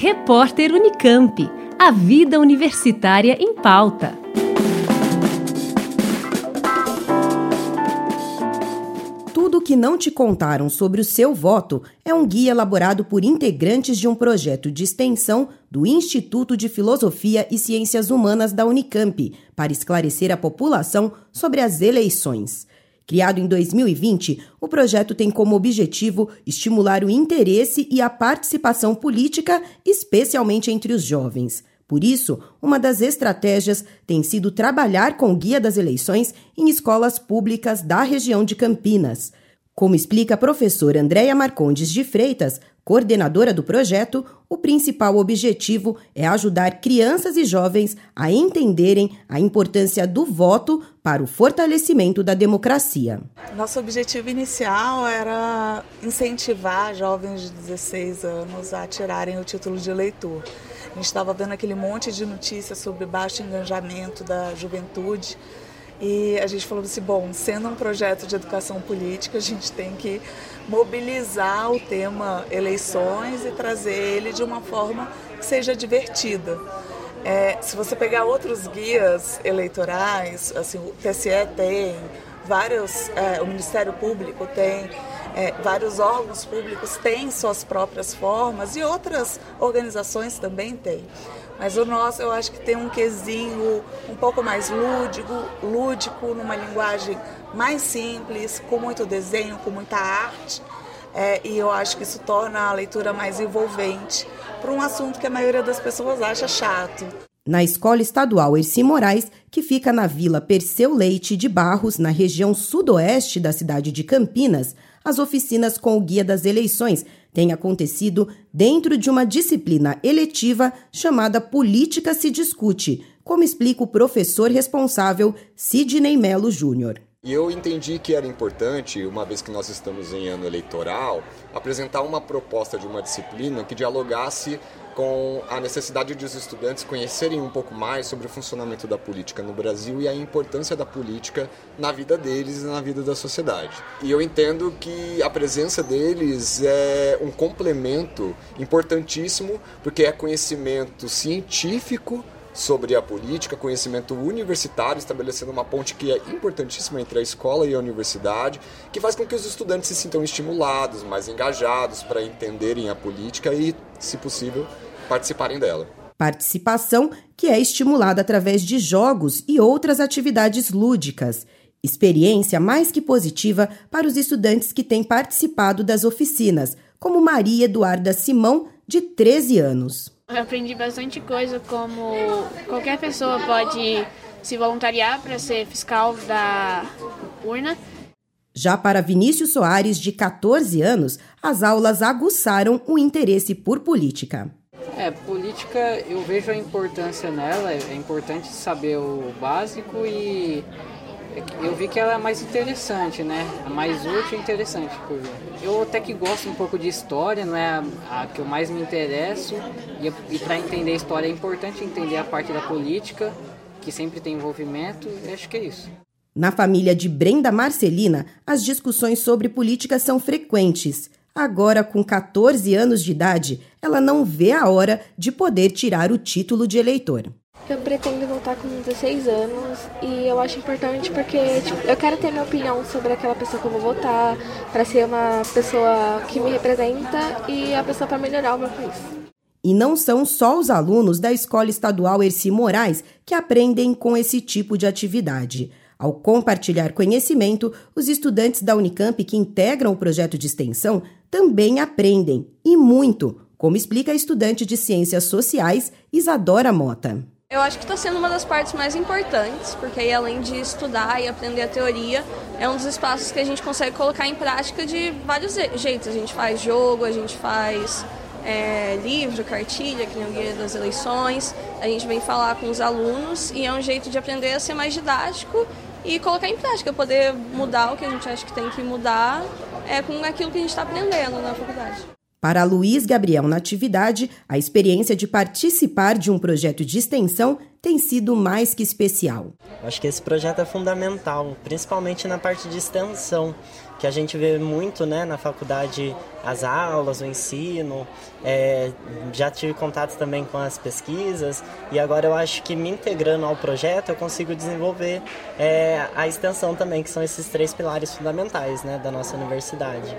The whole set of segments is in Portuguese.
Repórter Unicamp. A vida universitária em pauta. Tudo o que não te contaram sobre o seu voto é um guia elaborado por integrantes de um projeto de extensão do Instituto de Filosofia e Ciências Humanas da Unicamp para esclarecer a população sobre as eleições. Criado em 2020, o projeto tem como objetivo estimular o interesse e a participação política, especialmente entre os jovens. Por isso, uma das estratégias tem sido trabalhar com o Guia das Eleições em escolas públicas da região de Campinas. Como explica a professora Andréia Marcondes de Freitas, coordenadora do projeto, o principal objetivo é ajudar crianças e jovens a entenderem a importância do voto para o fortalecimento da democracia. Nosso objetivo inicial era incentivar jovens de 16 anos a tirarem o título de eleitor. A gente estava vendo aquele monte de notícias sobre baixo engajamento da juventude e a gente falou assim, bom, sendo um projeto de educação política, a gente tem que mobilizar o tema eleições e trazer ele de uma forma que seja divertida. É, se você pegar outros guias eleitorais, assim, o TSE tem, vários, é, o Ministério Público tem, é, vários órgãos públicos têm suas próprias formas e outras organizações também têm. Mas o nosso eu acho que tem um quesinho um pouco mais lúdico, lúdico, numa linguagem mais simples, com muito desenho, com muita arte. É, e eu acho que isso torna a leitura mais envolvente para um assunto que a maioria das pessoas acha chato. Na Escola Estadual Erci Moraes, que fica na Vila Perseu Leite de Barros, na região sudoeste da cidade de Campinas, as oficinas com o Guia das Eleições têm acontecido dentro de uma disciplina eletiva chamada Política se Discute, como explica o professor responsável Sidney Melo Júnior. E eu entendi que era importante, uma vez que nós estamos em ano eleitoral, apresentar uma proposta de uma disciplina que dialogasse com a necessidade de os estudantes conhecerem um pouco mais sobre o funcionamento da política no Brasil e a importância da política na vida deles e na vida da sociedade. E eu entendo que a presença deles é um complemento importantíssimo, porque é conhecimento científico sobre a política, conhecimento universitário, estabelecendo uma ponte que é importantíssima entre a escola e a universidade, que faz com que os estudantes se sintam estimulados, mais engajados para entenderem a política e, se possível, participarem dela. Participação que é estimulada através de jogos e outras atividades lúdicas. Experiência mais que positiva para os estudantes que têm participado das oficinas, como Maria Eduarda Simão, de 13 anos. Eu aprendi bastante coisa, como qualquer pessoa pode se voluntariar para ser fiscal da urna. Já para Vinícius Soares, de 14 anos, as aulas aguçaram o interesse por política. É, política, eu vejo a importância nela, é importante saber o básico e eu vi que ela é mais interessante, né? É mais útil e interessante. Eu até que gosto um pouco de história, não é a, a que eu mais me interesso. E, e para entender a história é importante entender a parte da política, que sempre tem envolvimento, e acho que é isso. Na família de Brenda Marcelina, as discussões sobre política são frequentes. Agora, com 14 anos de idade, ela não vê a hora de poder tirar o título de eleitor. Eu pretendo voltar com 16 anos e eu acho importante porque tipo, eu quero ter minha opinião sobre aquela pessoa que eu vou votar, para ser uma pessoa que me representa e a pessoa para melhorar o meu país. E não são só os alunos da Escola Estadual Erci Moraes que aprendem com esse tipo de atividade. Ao compartilhar conhecimento, os estudantes da Unicamp que integram o projeto de extensão também aprendem, e muito, como explica a estudante de Ciências Sociais Isadora Mota. Eu acho que está sendo uma das partes mais importantes, porque aí, além de estudar e aprender a teoria, é um dos espaços que a gente consegue colocar em prática de vários jeitos. A gente faz jogo, a gente faz é, livro, cartilha, que nem o Guia das Eleições, a gente vem falar com os alunos e é um jeito de aprender a ser mais didático e colocar em prática, poder mudar o que a gente acha que tem que mudar é, com aquilo que a gente está aprendendo na faculdade. Para Luiz Gabriel Natividade, a experiência de participar de um projeto de extensão tem sido mais que especial. Acho que esse projeto é fundamental, principalmente na parte de extensão, que a gente vê muito né, na faculdade as aulas, o ensino. É, já tive contato também com as pesquisas e agora eu acho que me integrando ao projeto eu consigo desenvolver é, a extensão também, que são esses três pilares fundamentais né, da nossa universidade.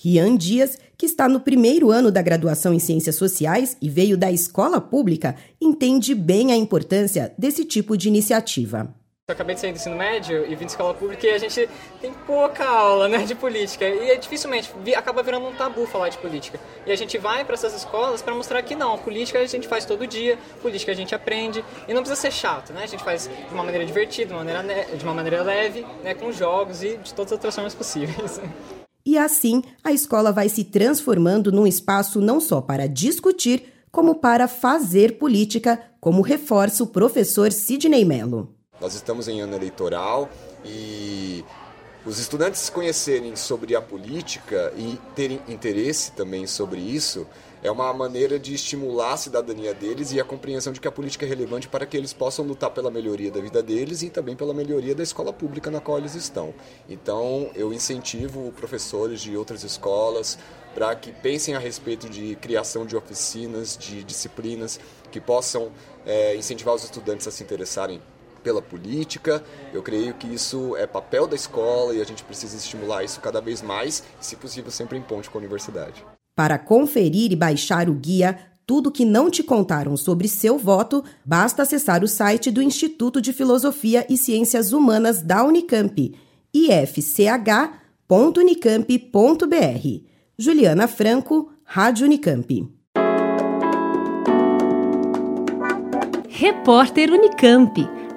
Rian Dias, que está no primeiro ano da graduação em Ciências Sociais e veio da escola pública, entende bem a importância desse tipo de iniciativa. Eu acabei de sair do ensino médio e vim de escola pública e a gente tem pouca aula né, de política. E é dificilmente acaba virando um tabu falar de política. E a gente vai para essas escolas para mostrar que não, política a gente faz todo dia, política a gente aprende. E não precisa ser chato, né? A gente faz de uma maneira divertida, de uma maneira, de uma maneira leve, né, com jogos e de todas as outras formas possíveis. E assim, a escola vai se transformando num espaço não só para discutir, como para fazer política, como reforça o professor Sidney Mello. Nós estamos em ano eleitoral e os estudantes conhecerem sobre a política e terem interesse também sobre isso é uma maneira de estimular a cidadania deles e a compreensão de que a política é relevante para que eles possam lutar pela melhoria da vida deles e também pela melhoria da escola pública na qual eles estão. Então, eu incentivo professores de outras escolas para que pensem a respeito de criação de oficinas, de disciplinas que possam é, incentivar os estudantes a se interessarem pela política. Eu creio que isso é papel da escola e a gente precisa estimular isso cada vez mais, se possível, sempre em ponte com a universidade. Para conferir e baixar o guia Tudo que não te contaram sobre seu voto, basta acessar o site do Instituto de Filosofia e Ciências Humanas da Unicamp, ifch.unicamp.br. Juliana Franco, Rádio Unicamp. Repórter Unicamp.